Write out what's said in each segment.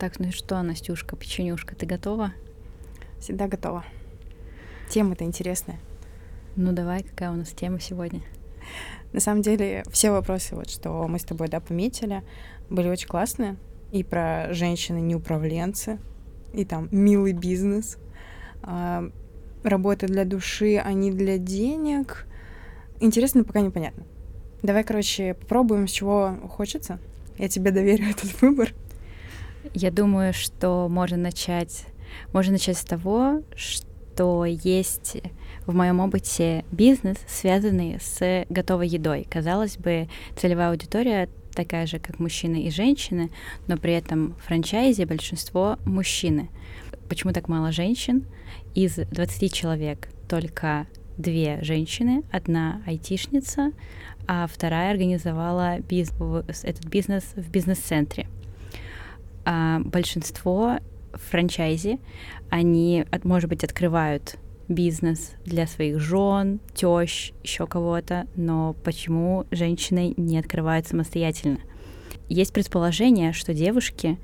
Так, ну что, Настюшка, печенюшка, ты готова? Всегда готова. Тема-то интересная. Ну давай, какая у нас тема сегодня? На самом деле, все вопросы, вот, что мы с тобой, да, пометили, были очень классные. И про женщины-неуправленцы, и там милый бизнес, а, работа для души, а не для денег. Интересно, пока непонятно. Давай, короче, попробуем, с чего хочется. Я тебе доверю этот выбор. Я думаю, что можно начать, можно начать с того, что есть в моем опыте бизнес, связанный с готовой едой. Казалось бы, целевая аудитория такая же, как мужчины и женщины, но при этом в франчайзе большинство мужчины. Почему так мало женщин? Из 20 человек только две женщины, одна айтишница, а вторая организовала бизнес, этот бизнес в бизнес-центре. А большинство франчайзи, они, может быть, открывают бизнес для своих жен, тещ, еще кого-то, но почему женщины не открывают самостоятельно? Есть предположение, что девушки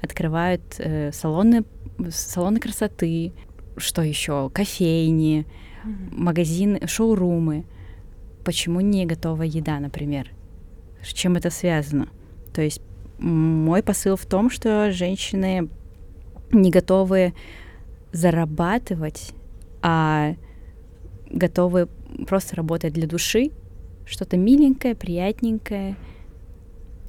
открывают э, салоны, салоны красоты, что еще, кофейни, mm-hmm. магазины, шоурумы. Почему не готовая еда, например? С чем это связано? То есть мой посыл в том, что женщины не готовы зарабатывать а готовы просто работать для души, что-то миленькое, приятненькое,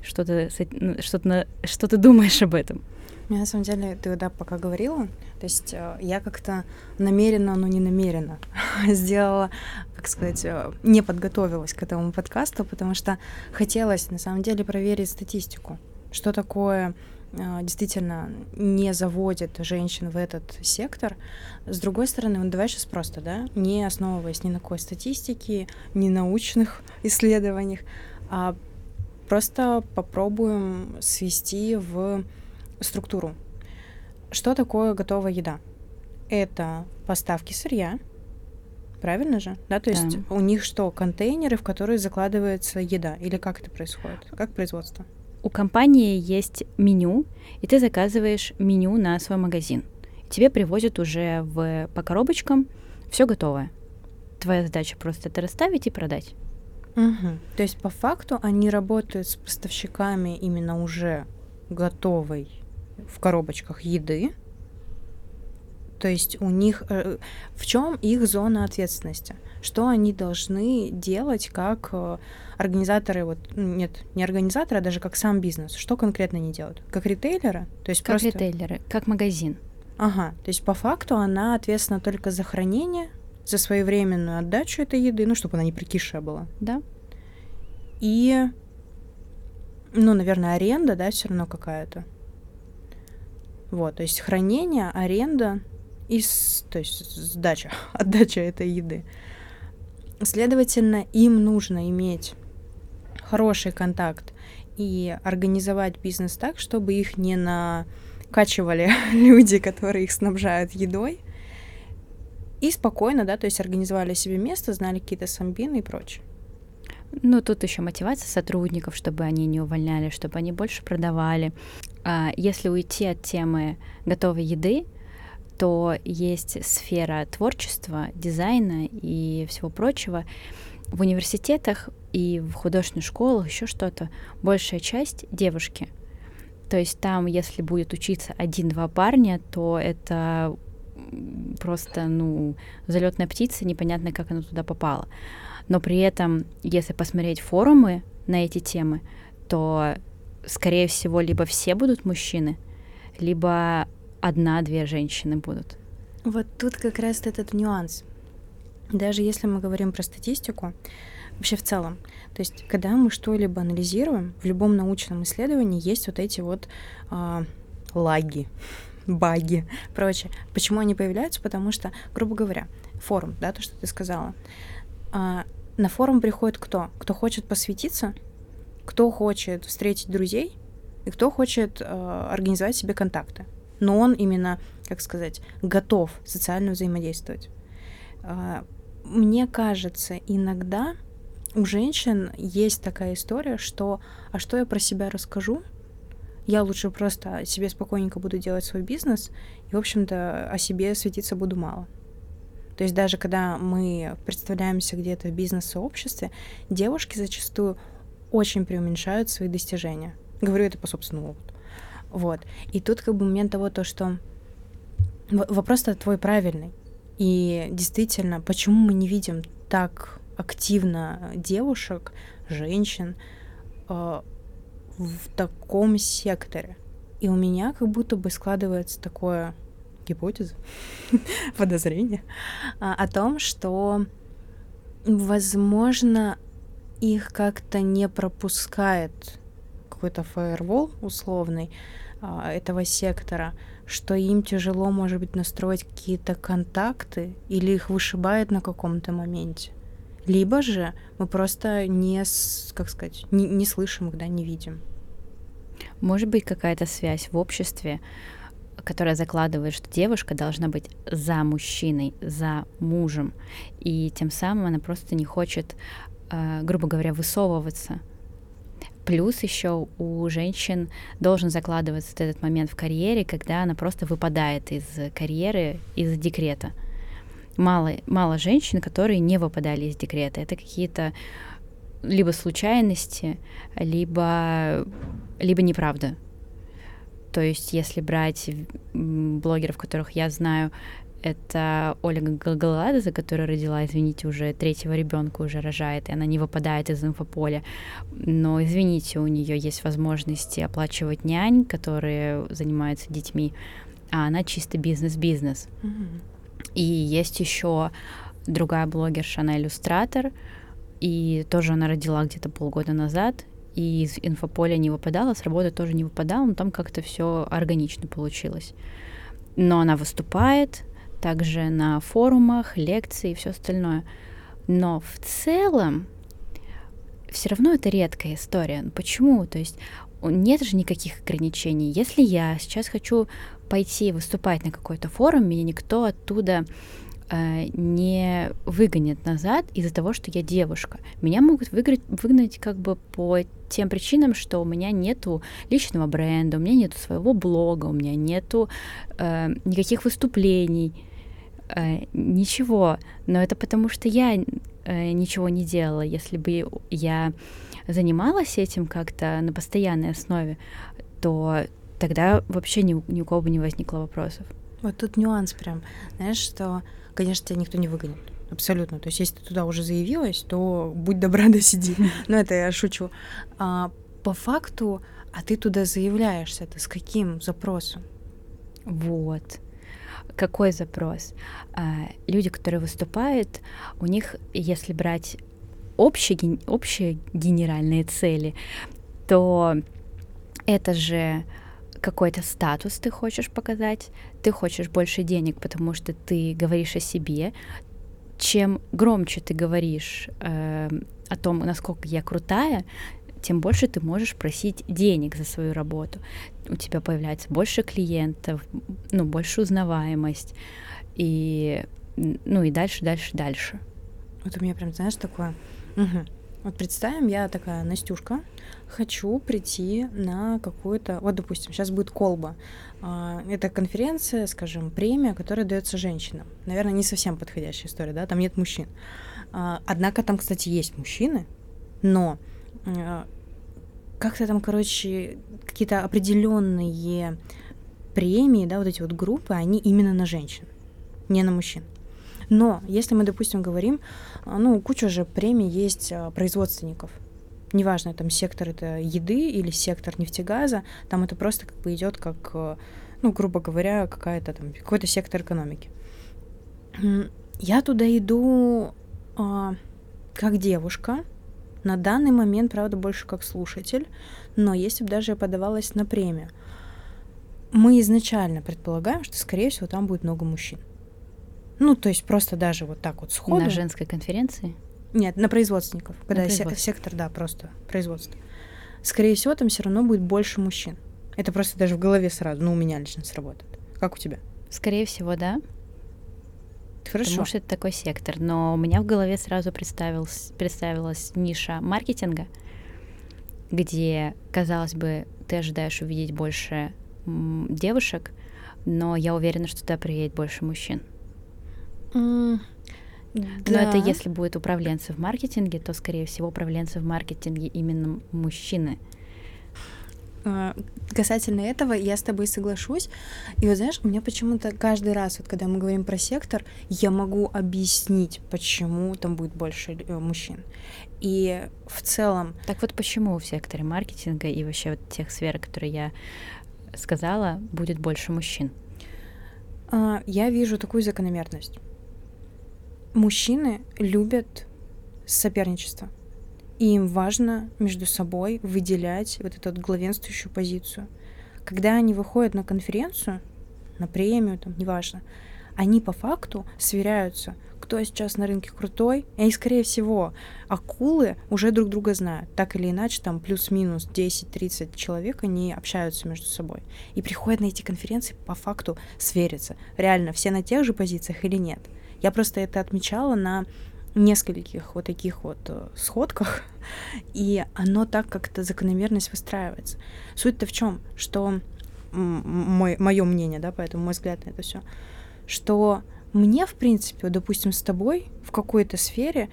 что-то, ну, что-то, что ты думаешь об этом? Мне на самом деле, ты да, пока говорила, то есть э, я как-то намеренно, но не намеренно сделала, как сказать, э, не подготовилась к этому подкасту, потому что хотелось на самом деле проверить статистику, что такое а, действительно не заводит женщин в этот сектор. С другой стороны, ну, давай сейчас просто, да, не основываясь ни на какой статистике, ни научных исследованиях, а просто попробуем свести в структуру. Что такое готовая еда? Это поставки сырья, правильно же? Да, то есть да. у них что, контейнеры, в которые закладывается еда, или как это происходит? Как производство? У компании есть меню, и ты заказываешь меню на свой магазин. Тебе привозят уже в, по коробочкам все готовое. Твоя задача просто это расставить и продать. Угу. То есть по факту они работают с поставщиками именно уже готовой в коробочках еды. То есть у них э, в чем их зона ответственности? Что они должны делать как э, организаторы, вот, нет, не организаторы, а даже как сам бизнес, что конкретно они делают? Как ритейлеры? То есть как просто... ритейлеры, как магазин. Ага, то есть по факту она ответственна только за хранение, за своевременную отдачу этой еды, ну, чтобы она не прикисшая была. Да. И, ну, наверное, аренда, да, все равно какая-то. Вот, то есть хранение, аренда и, то есть сдача, отдача этой еды. Следовательно, им нужно иметь хороший контакт и организовать бизнес так, чтобы их не накачивали люди, которые их снабжают едой, и спокойно, да, то есть организовали себе место, знали какие-то самбины и прочее. Ну, тут еще мотивация сотрудников, чтобы они не увольняли, чтобы они больше продавали. А если уйти от темы готовой еды, то есть сфера творчества, дизайна и всего прочего. В университетах и в художественных школах еще что-то, большая часть девушки. То есть там, если будет учиться один-два парня, то это просто, ну, залетная птица, непонятно, как она туда попала. Но при этом, если посмотреть форумы на эти темы, то, скорее всего, либо все будут мужчины, либо одна-две женщины будут. Вот тут как раз этот нюанс. Даже если мы говорим про статистику, вообще в целом, то есть когда мы что-либо анализируем, в любом научном исследовании есть вот эти вот э, лаги, баги, прочее. Почему они появляются? Потому что, грубо говоря, форум, да, то, что ты сказала, э, на форум приходит кто? Кто хочет посвятиться, кто хочет встретить друзей, и кто хочет э, организовать себе контакты но он именно, как сказать, готов социально взаимодействовать. А, мне кажется, иногда у женщин есть такая история, что «а что я про себя расскажу?» Я лучше просто себе спокойненько буду делать свой бизнес, и, в общем-то, о себе светиться буду мало. То есть даже когда мы представляемся где-то в бизнес-сообществе, девушки зачастую очень преуменьшают свои достижения. Говорю это по собственному опыту. Вот. И тут как бы момент того, то, что вопрос-то твой правильный. И действительно, почему мы не видим так активно девушек, женщин э, в таком секторе? И у меня как будто бы складывается такое гипотеза, подозрение а, о том, что, возможно, их как-то не пропускает какой-то фаервол условный а, этого сектора, что им тяжело, может быть, настроить какие-то контакты или их вышибает на каком-то моменте. Либо же мы просто не, как сказать, не, не слышим их, да, не видим. Может быть какая-то связь в обществе, которая закладывает, что девушка должна быть за мужчиной, за мужем, и тем самым она просто не хочет, э, грубо говоря, высовываться. Плюс еще у женщин должен закладываться этот момент в карьере, когда она просто выпадает из карьеры, из декрета. Мало, мало женщин, которые не выпадали из декрета. Это какие-то либо случайности, либо, либо неправда. То есть, если брать блогеров, которых я знаю, это Ольга Галгаладзе, которая родила, извините, уже третьего ребенка уже рожает, и она не выпадает из инфополя. Но, извините, у нее есть возможности оплачивать нянь, которые занимаются детьми, а она чисто бизнес-бизнес. Mm-hmm. И есть еще другая блогерша, она иллюстратор, и тоже она родила где-то полгода назад, и из инфополя не выпадала, с работы тоже не выпадала, но там как-то все органично получилось. Но она выступает также на форумах, лекции и все остальное. Но в целом все равно это редкая история. Почему? То есть нет же никаких ограничений. Если я сейчас хочу пойти выступать на какой-то форум, меня никто оттуда Э, не выгонят назад из-за того, что я девушка. Меня могут выиграть, выгнать как бы по тем причинам, что у меня нету личного бренда, у меня нету своего блога, у меня нету э, никаких выступлений, э, ничего. Но это потому, что я э, ничего не делала. Если бы я занималась этим как-то на постоянной основе, то тогда вообще ни, ни у кого бы не возникло вопросов. Вот тут нюанс прям, знаешь, что конечно, тебя никто не выгонит. Абсолютно. То есть, если ты туда уже заявилась, то будь добра, да сиди. Ну, это я шучу. А, по факту, а ты туда заявляешься, ты с каким запросом? Вот. Какой запрос? А, люди, которые выступают, у них, если брать общие, общие генеральные цели, то это же какой-то статус ты хочешь показать, ты хочешь больше денег, потому что ты говоришь о себе. Чем громче ты говоришь э, о том, насколько я крутая, тем больше ты можешь просить денег за свою работу. У тебя появляется больше клиентов, ну, больше узнаваемость. И, ну, и дальше, дальше, дальше. Вот у меня прям, знаешь, такое... Угу. Вот представим, я такая Настюшка, хочу прийти на какую-то, вот, допустим, сейчас будет колба. А, это конференция, скажем, премия, которая дается женщинам. Наверное, не совсем подходящая история, да, там нет мужчин. А, однако там, кстати, есть мужчины, но как-то там, короче, какие-то определенные премии, да, вот эти вот группы, они именно на женщин, не на мужчин. Но если мы, допустим, говорим, ну, куча же премий есть производственников, неважно, там сектор это еды или сектор нефтегаза, там это просто как бы идет как, э, ну, грубо говоря, какая-то там, какой-то сектор экономики. Я туда иду а, как девушка, на данный момент, правда, больше как слушатель, но если бы даже я подавалась на премию, мы изначально предполагаем, что, скорее всего, там будет много мужчин. Ну, то есть просто даже вот так вот сходу. На женской конференции? Нет, на производственников, когда на сектор, да, просто производство. Скорее всего, там все равно будет больше мужчин. Это просто даже в голове сразу, ну, у меня лично сработает. Как у тебя? Скорее всего, да. Хорошо. Потому что это такой сектор. Но у меня в голове сразу представилась, представилась ниша маркетинга, где, казалось бы, ты ожидаешь увидеть больше девушек, но я уверена, что туда приедет больше мужчин. Mm, да. Но это если будет управленцы в маркетинге, то, скорее всего, управленцы в маркетинге именно мужчины. А, касательно этого я с тобой соглашусь. И вот знаешь, у меня почему-то каждый раз, вот когда мы говорим про сектор, я могу объяснить, почему там будет больше э, мужчин. И в целом... Так вот почему в секторе маркетинга и вообще вот тех сфер, которые я сказала, будет больше мужчин? А, я вижу такую закономерность. Мужчины любят соперничество и им важно между собой выделять вот эту вот главенствующую позицию. Когда они выходят на конференцию, на премию, там, неважно, они по факту сверяются, кто сейчас на рынке крутой, и, скорее всего, акулы уже друг друга знают. Так или иначе, там плюс-минус 10-30 человек, они общаются между собой. И приходят на эти конференции по факту свериться. Реально, все на тех же позициях или нет. Я просто это отмечала на нескольких вот таких вот э, сходках, и оно так как-то закономерность выстраивается. Суть-то в чем, что мое мнение, да, поэтому мой взгляд на это все, что мне, в принципе, вот, допустим, с тобой в какой-то сфере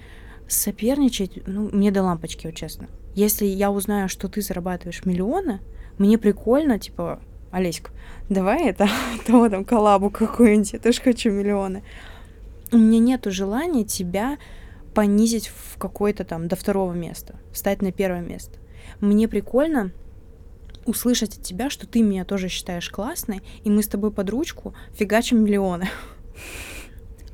соперничать, ну, мне до лампочки, вот честно. Если я узнаю, что ты зарабатываешь миллионы, мне прикольно, типа, Олеська, давай это, то там коллабу какую-нибудь, я тоже хочу миллионы у меня нету желания тебя понизить в какое-то там до второго места, встать на первое место. Мне прикольно услышать от тебя, что ты меня тоже считаешь классной, и мы с тобой под ручку фигачим миллионы.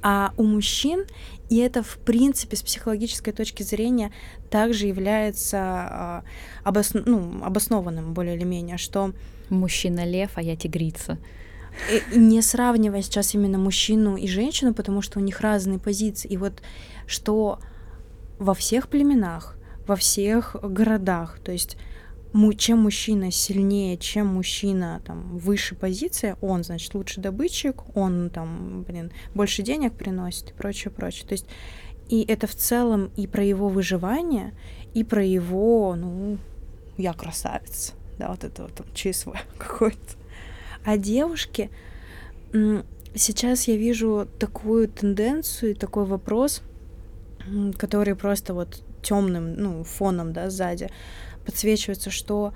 А у мужчин, и это в принципе с психологической точки зрения также является а, обосно, ну, обоснованным более или менее, что мужчина лев, а я тигрица не сравнивая сейчас именно мужчину и женщину, потому что у них разные позиции. И вот что во всех племенах, во всех городах, то есть чем мужчина сильнее, чем мужчина там выше позиция, он, значит, лучший добытчик, он там, блин, больше денег приносит и прочее, прочее. То есть и это в целом и про его выживание, и про его, ну, я красавец, да, вот это вот там ЧСВ какой-то. А девушки, сейчас я вижу такую тенденцию, такой вопрос, который просто вот темным, ну, фоном, да, сзади подсвечивается, что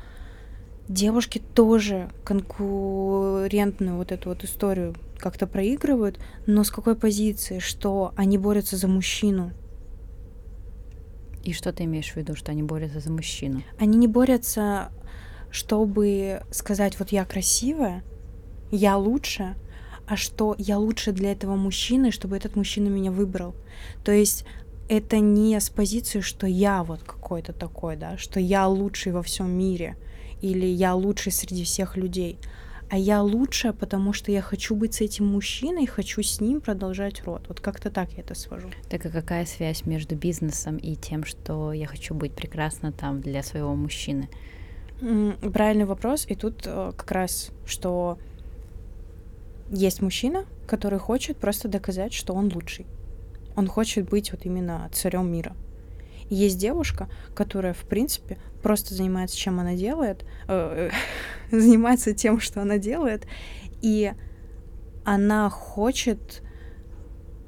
девушки тоже конкурентную вот эту вот историю как-то проигрывают, но с какой позиции, что они борются за мужчину. И что ты имеешь в виду, что они борются за мужчину? Они не борются, чтобы сказать, вот я красивая, я лучше, а что я лучше для этого мужчины, чтобы этот мужчина меня выбрал. То есть это не с позиции, что я вот какой-то такой, да, что я лучший во всем мире, или я лучший среди всех людей, а я лучше, потому что я хочу быть с этим мужчиной, хочу с ним продолжать род. Вот как-то так я это свожу. Так а какая связь между бизнесом и тем, что я хочу быть прекрасно там для своего мужчины? Правильный вопрос. И тут э, как раз, что есть мужчина, который хочет просто доказать, что он лучший. Он хочет быть вот именно царем мира. И есть девушка, которая, в принципе, просто занимается, чем она делает, э, занимается тем, что она делает, и она хочет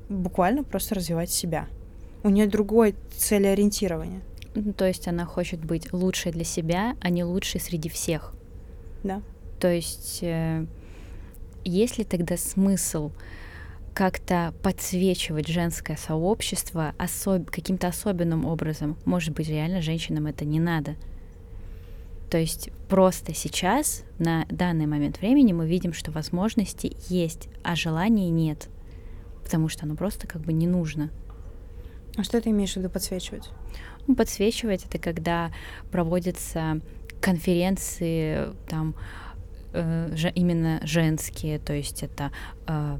буквально просто развивать себя. У нее другое целеориентирование. То есть она хочет быть лучшей для себя, а не лучшей среди всех. Да. То есть э, есть ли тогда смысл как-то подсвечивать женское сообщество особ... каким-то особенным образом? Может быть, реально женщинам это не надо. То есть просто сейчас, на данный момент времени, мы видим, что возможности есть, а желаний нет. Потому что оно просто как бы не нужно. А что ты имеешь в виду подсвечивать? Ну, подсвечивать это когда проводятся конференции, там, э, именно женские, то есть это э,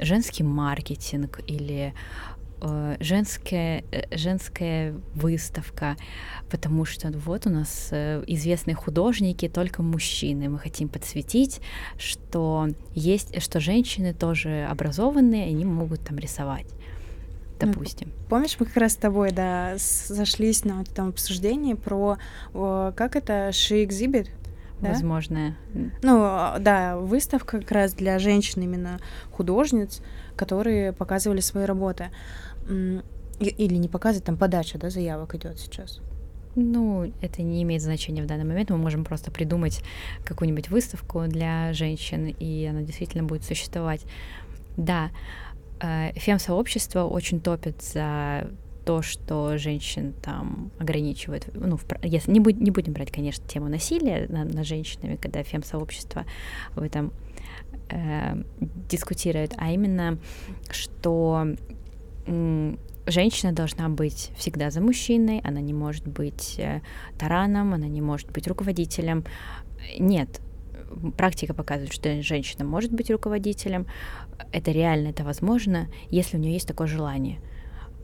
женский маркетинг или э, женская, э, женская выставка, потому что вот у нас э, известные художники только мужчины. Мы хотим подсветить, что есть, что женщины тоже образованные, они могут там рисовать. допустим. Ну, помнишь, мы как раз с тобой, да, сошлись на вот этом обсуждении про, о, как это, She Exhibit, да? Возможно. Ну, а, да, выставка как раз для женщин именно художниц, которые показывали свои работы. Или не показывать, там подача, да, заявок идет сейчас. Ну, это не имеет значения в данный момент. Мы можем просто придумать какую-нибудь выставку для женщин, и она действительно будет существовать. Да, э, фем-сообщество очень топит за то, что женщин там ограничивают, ну, в, если не, будь, не будем брать, конечно, тему насилия над, над женщинами, когда фем-сообщество в этом э, дискутирует, а именно, что женщина должна быть всегда за мужчиной, она не может быть э, тараном, она не может быть руководителем. Нет, практика показывает, что женщина может быть руководителем, это реально, это возможно, если у нее есть такое желание.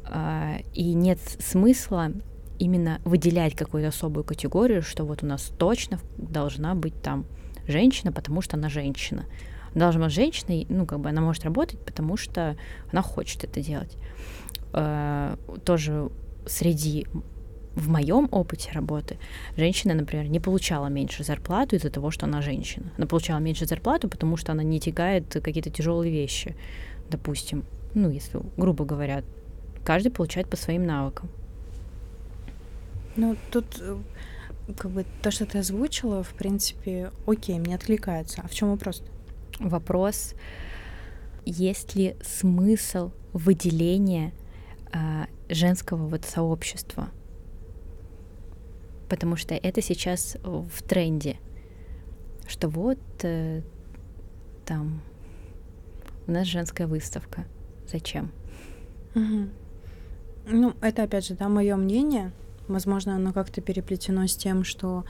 А, и нет смысла именно выделять какую-то особую категорию, что вот у нас точно должна быть там женщина, потому что она женщина. Должна быть женщина, ну, как бы она может работать, потому что она хочет это делать. Э, тоже среди в моем опыте работы женщина, например, не получала меньше зарплату из-за того, что она женщина. Она получала меньше зарплату, потому что она не тягает какие-то тяжелые вещи, допустим. Ну, если грубо говоря, каждый получает по своим навыкам. Ну, тут э, как бы то, что ты озвучила, в принципе, окей, мне откликается. А в чем вопрос? Вопрос, есть ли смысл выделения а, женского вот сообщества. Потому что это сейчас в тренде, что вот э, там у нас женская выставка. Зачем? Угу. Ну, это опять же, да, мое мнение. Возможно, оно как-то переплетено с тем, что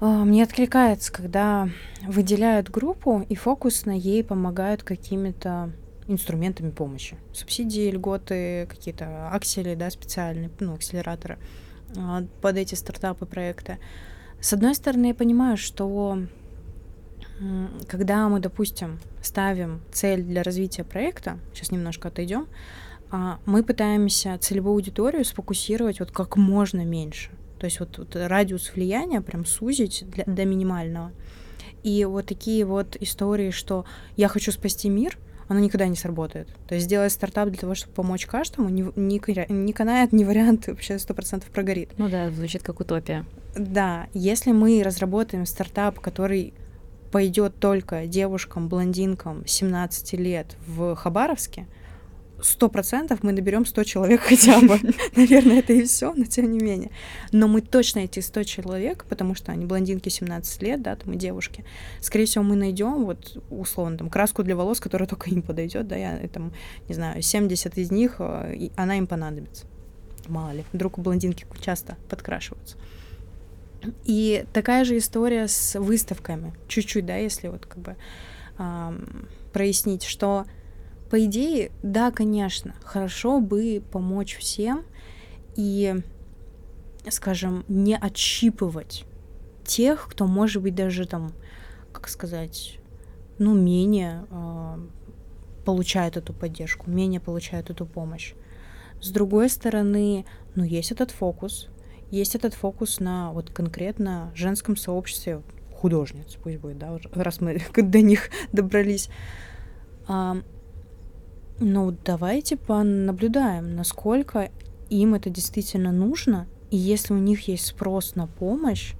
э, мне откликается, когда выделяют группу и фокусно ей помогают какими-то инструментами помощи. Субсидии, льготы, какие-то аксели, да, специальные, ну, акселераторы а, под эти стартапы, проекты. С одной стороны, я понимаю, что когда мы, допустим, ставим цель для развития проекта, сейчас немножко отойдем, мы пытаемся целевую аудиторию сфокусировать вот как можно меньше. То есть вот, вот радиус влияния прям сузить для, до минимального. И вот такие вот истории, что я хочу спасти мир — оно никогда не сработает. То есть сделать стартап для того, чтобы помочь каждому, не, не, не канает, не вариант, вообще сто процентов прогорит. Ну да, звучит как утопия. Да, если мы разработаем стартап, который пойдет только девушкам, блондинкам 17 лет в Хабаровске, сто процентов мы наберем 100 человек хотя бы. Наверное, это и все, но тем не менее. Но мы точно эти 100 человек, потому что они блондинки 17 лет, да, там и девушки, скорее всего, мы найдем вот условно там краску для волос, которая только им подойдет, да, я там, не знаю, 70 из них, э, она им понадобится. Мало ли, вдруг у блондинки часто подкрашиваются. И такая же история с выставками, чуть-чуть, да, если вот как бы эм, прояснить, что по идее, да, конечно, хорошо бы помочь всем и, скажем, не отщипывать тех, кто, может быть, даже там, как сказать, ну, менее э, получает эту поддержку, менее получает эту помощь. С другой стороны, ну, есть этот фокус, есть этот фокус на вот конкретно женском сообществе художниц, пусть будет, да, раз мы до них добрались. Ну, давайте понаблюдаем, насколько им это действительно нужно, и если у них есть спрос на помощь,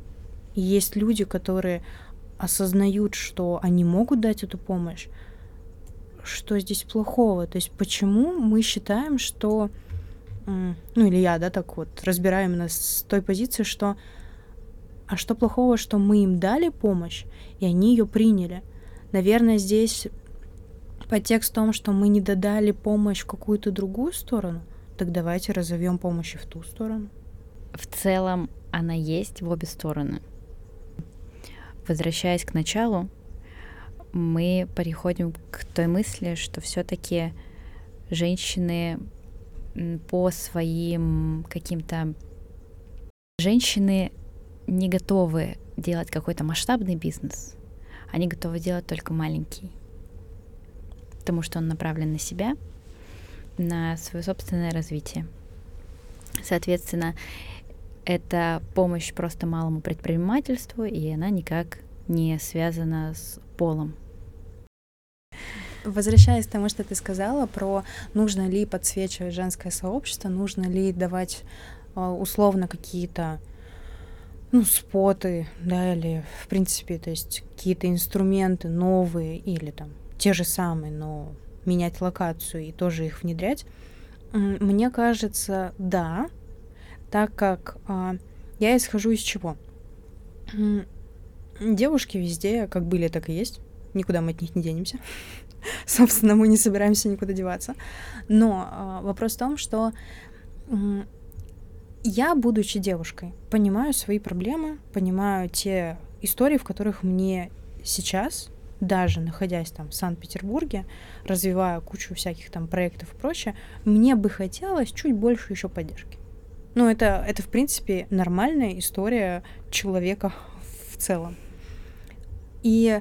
есть люди, которые осознают, что они могут дать эту помощь, что здесь плохого? То есть почему мы считаем, что... Ну, или я, да, так вот разбираю именно с той позиции, что... А что плохого, что мы им дали помощь, и они ее приняли? Наверное, здесь подтекст в том, что мы не додали помощь в какую-то другую сторону, так давайте разовьем помощь и в ту сторону. В целом она есть в обе стороны. Возвращаясь к началу, мы переходим к той мысли, что все-таки женщины по своим каким-то женщины не готовы делать какой-то масштабный бизнес, они готовы делать только маленький потому что он направлен на себя, на свое собственное развитие. Соответственно, это помощь просто малому предпринимательству, и она никак не связана с полом. Возвращаясь к тому, что ты сказала про нужно ли подсвечивать женское сообщество, нужно ли давать а, условно какие-то ну, споты, да, или, в принципе, то есть какие-то инструменты новые или там те же самые, но менять локацию и тоже их внедрять, мне кажется, да, так как а, я исхожу из чего? Девушки везде как были, так и есть. Никуда мы от них не денемся. Собственно, мы не собираемся никуда деваться. Но а, вопрос в том, что я, будучи девушкой, понимаю свои проблемы, понимаю те истории, в которых мне сейчас, даже находясь там в Санкт-Петербурге, развивая кучу всяких там проектов и прочее, мне бы хотелось чуть больше еще поддержки. Ну, это, это, в принципе, нормальная история человека в целом. И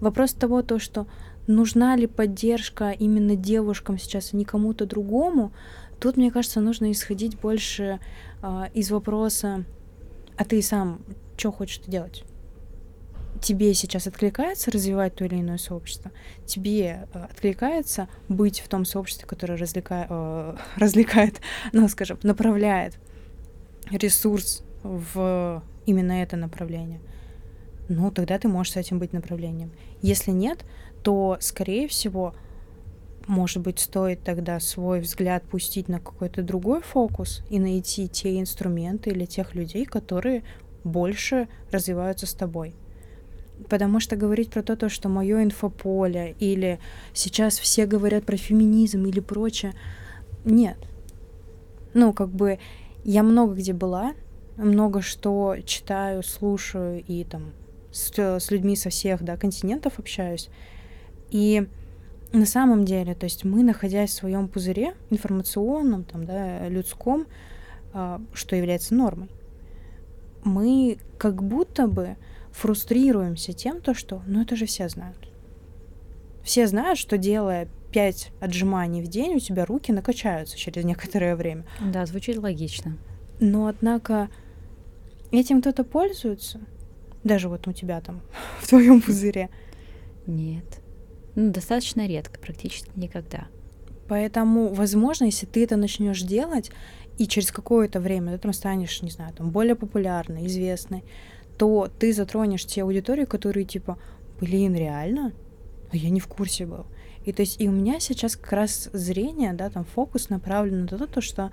вопрос того, то, что нужна ли поддержка именно девушкам сейчас, а не кому-то другому, тут, мне кажется, нужно исходить больше э, из вопроса, а ты сам что хочешь делать? Тебе сейчас откликается развивать то или иное сообщество? Тебе э, откликается быть в том сообществе, которое развлекает, э, развлекает, ну, скажем, направляет ресурс в именно это направление, ну, тогда ты можешь с этим быть направлением. Если нет, то, скорее всего, может быть, стоит тогда свой взгляд пустить на какой-то другой фокус и найти те инструменты или тех людей, которые больше развиваются с тобой. Потому что говорить про то, что мое инфополе или сейчас все говорят про феминизм или прочее, нет. Ну, как бы я много где была, много что читаю, слушаю и там с, с людьми со всех да, континентов общаюсь. И на самом деле, то есть мы, находясь в своем пузыре информационном, там, да, людском, э, что является нормой, мы как будто бы фрустрируемся тем, то, что, ну это же все знают. Все знают, что делая 5 отжиманий в день, у тебя руки накачаются через некоторое время. Да, звучит логично. Но, однако, этим кто-то пользуется? Даже вот у тебя там, в твоем пузыре? Нет. Ну, достаточно редко, практически никогда. Поэтому, возможно, если ты это начнешь делать, и через какое-то время ты там станешь, не знаю, там более популярной, известной, то ты затронешь те аудитории, которые типа, блин, реально? А я не в курсе был. И то есть и у меня сейчас как раз зрение, да, там фокус направлен на то, то что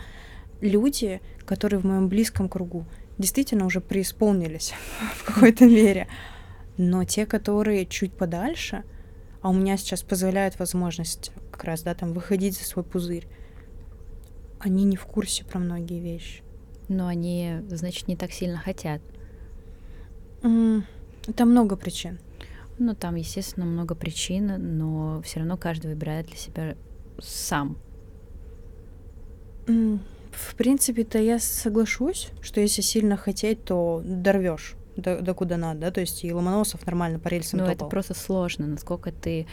люди, которые в моем близком кругу, действительно уже преисполнились в какой-то мере. Но те, которые чуть подальше, а у меня сейчас позволяет возможность как раз, да, там выходить за свой пузырь, они не в курсе про многие вещи. Но они, значит, не так сильно хотят. Это много причин. Ну, там, естественно, много причин, но все равно каждый выбирает для себя сам. В принципе-то я соглашусь, что если сильно хотеть, то дорвешь до, до куда надо, да, то есть и Ломоносов нормально по рельсам Ну, это просто сложно, насколько ты,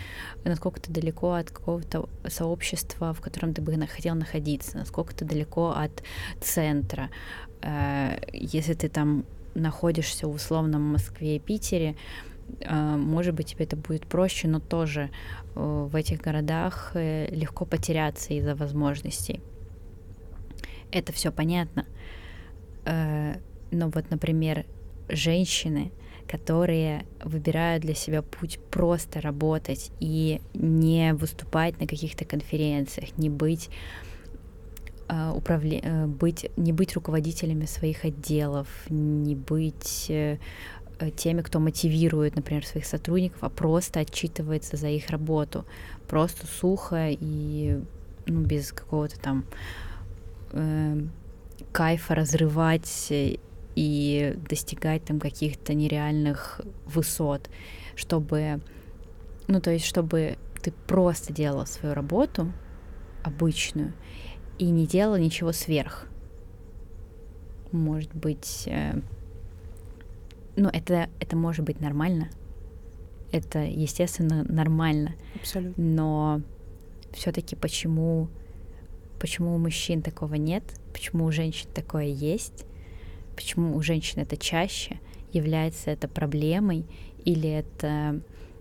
насколько ты далеко от какого-то сообщества, в котором ты бы хотел находиться, насколько ты далеко от центра. Э, если ты там находишься в условном Москве и Питере, э, может быть, тебе это будет проще, но тоже э, в этих городах легко потеряться из-за возможностей. Это все понятно. Но вот, например, женщины, которые выбирают для себя путь просто работать и не выступать на каких-то конференциях, не быть управле... Э, быть, не быть руководителями своих отделов, не быть э, теми, кто мотивирует, например, своих сотрудников, а просто отчитывается за их работу. Просто сухо и ну, без какого-то там э, кайфа разрывать и достигать там каких-то нереальных высот, чтобы, ну то есть, чтобы ты просто делала свою работу обычную и не делала ничего сверх. Может быть, э, ну это это может быть нормально, это естественно нормально. Абсолютно. Но все-таки почему почему у мужчин такого нет, почему у женщин такое есть, почему у женщин это чаще, является это проблемой или это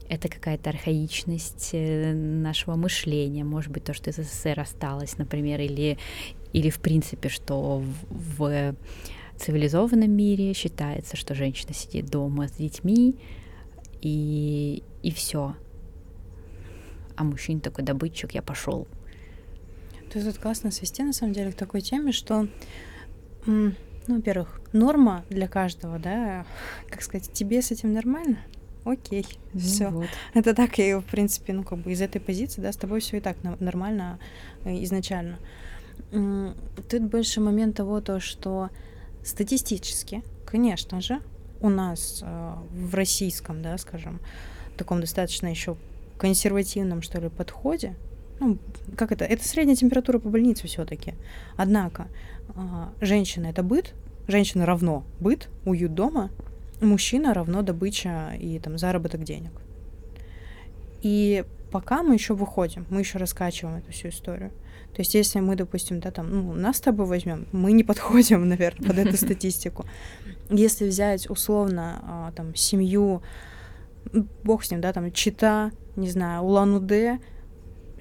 это какая-то архаичность э, нашего мышления, может быть, то, что из СССР осталось, например, или, или в принципе, что в, в цивилизованном мире считается, что женщина сидит дома с детьми, и, и все. А мужчина такой добытчик, я пошел. Ты тут классно свести, на самом деле, к такой теме, что, ну, во-первых, норма для каждого, да, как сказать, тебе с этим нормально? Окей, ну все. Вот. Это так и, в принципе, ну, как бы из этой позиции, да, с тобой все и так нормально э, изначально. Тут больше момент того, то, что статистически, конечно же, у нас э, в российском, да, скажем, таком достаточно еще консервативном, что ли, подходе, ну, как это, это средняя температура по больнице все-таки. Однако, э, женщина это быт, женщина равно быт, уют дома, мужчина равно добыча и там заработок денег. И пока мы еще выходим, мы еще раскачиваем эту всю историю. То есть, если мы, допустим, да, там, ну, нас с тобой возьмем, мы не подходим, наверное, под эту статистику. Если взять условно а, там семью, бог с ним, да, там Чита, не знаю, Улан-Удэ,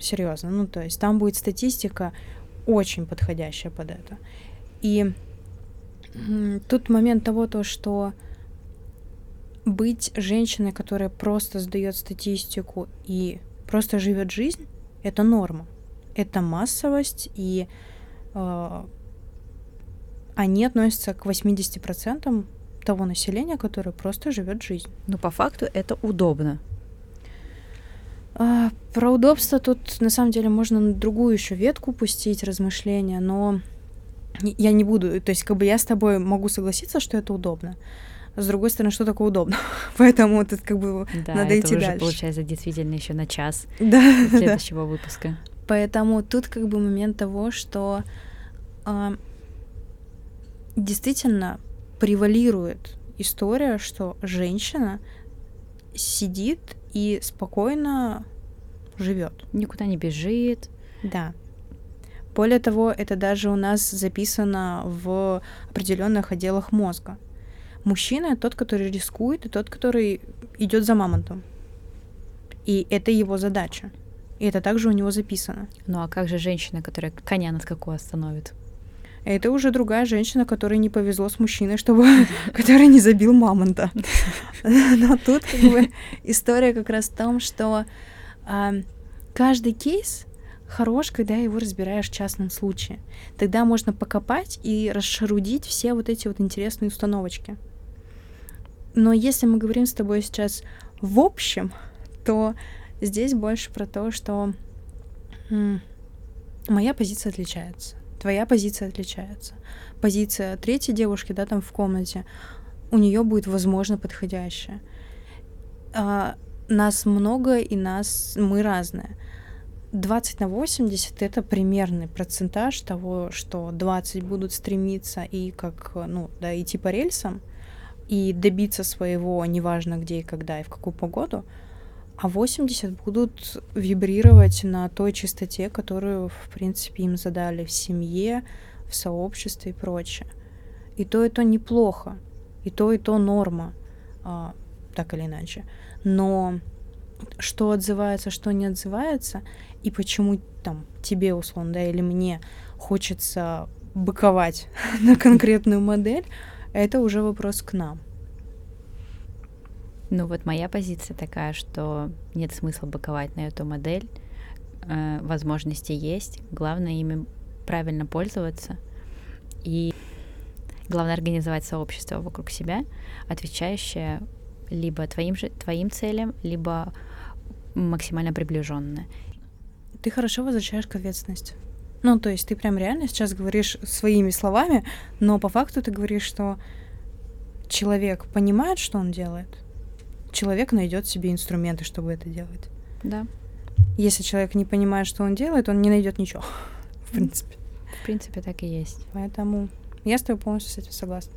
серьезно, ну, то есть там будет статистика очень подходящая под это. И тут момент того, то, что быть женщиной, которая просто сдает статистику и просто живет жизнь, это норма это массовость, и э, они относятся к 80% того населения, которое просто живет жизнь. Но по факту это удобно. А, про удобство тут на самом деле можно на другую еще ветку пустить размышления, но я не буду, то есть как бы я с тобой могу согласиться, что это удобно. С другой стороны, что такое удобно? Поэтому тут как бы да, надо это идти уже дальше. получается действительно еще на час да, следующего да. выпуска. Поэтому тут как бы момент того, что э, действительно превалирует история, что женщина сидит и спокойно живет. Никуда не бежит. Да. Более того, это даже у нас записано в определенных отделах мозга. Мужчина тот, который рискует, и тот, который идет за мамонтом. И это его задача. И это также у него записано. Ну а как же женщина, которая коня на скаку остановит? Это уже другая женщина, которой не повезло с мужчиной, чтобы который не забил мамонта. Но тут как бы история как раз в том, что а, каждый кейс хорош, когда его разбираешь в частном случае. Тогда можно покопать и расшарудить все вот эти вот интересные установочки. Но если мы говорим с тобой сейчас в общем, то Здесь больше про то, что моя позиция отличается, твоя позиция отличается. Позиция третьей девушки, да, там в комнате, у нее будет, возможно, подходящая. А, нас много, и нас мы разные. 20 на 80 это примерный процентаж того, что 20 будут стремиться и как, ну, да, идти по рельсам и добиться своего, неважно где и когда и в какую погоду, а 80 будут вибрировать на той частоте, которую, в принципе, им задали в семье, в сообществе и прочее. И то, и то неплохо, и то, и то норма, а, так или иначе. Но что отзывается, что не отзывается, и почему там тебе, условно, да, или мне хочется быковать на конкретную модель, это уже вопрос к нам. Ну вот моя позиция такая, что нет смысла баковать на эту модель. Э, возможности есть. Главное ими правильно пользоваться. И главное организовать сообщество вокруг себя, отвечающее либо твоим, же, твоим целям, либо максимально приближенное. Ты хорошо возвращаешь к ответственности. Ну, то есть ты прям реально сейчас говоришь своими словами, но по факту ты говоришь, что человек понимает, что он делает, человек найдет себе инструменты, чтобы это делать. Да. Если человек не понимает, что он делает, он не найдет ничего, в принципе. В принципе, так и есть. Поэтому я с тобой полностью с этим согласна.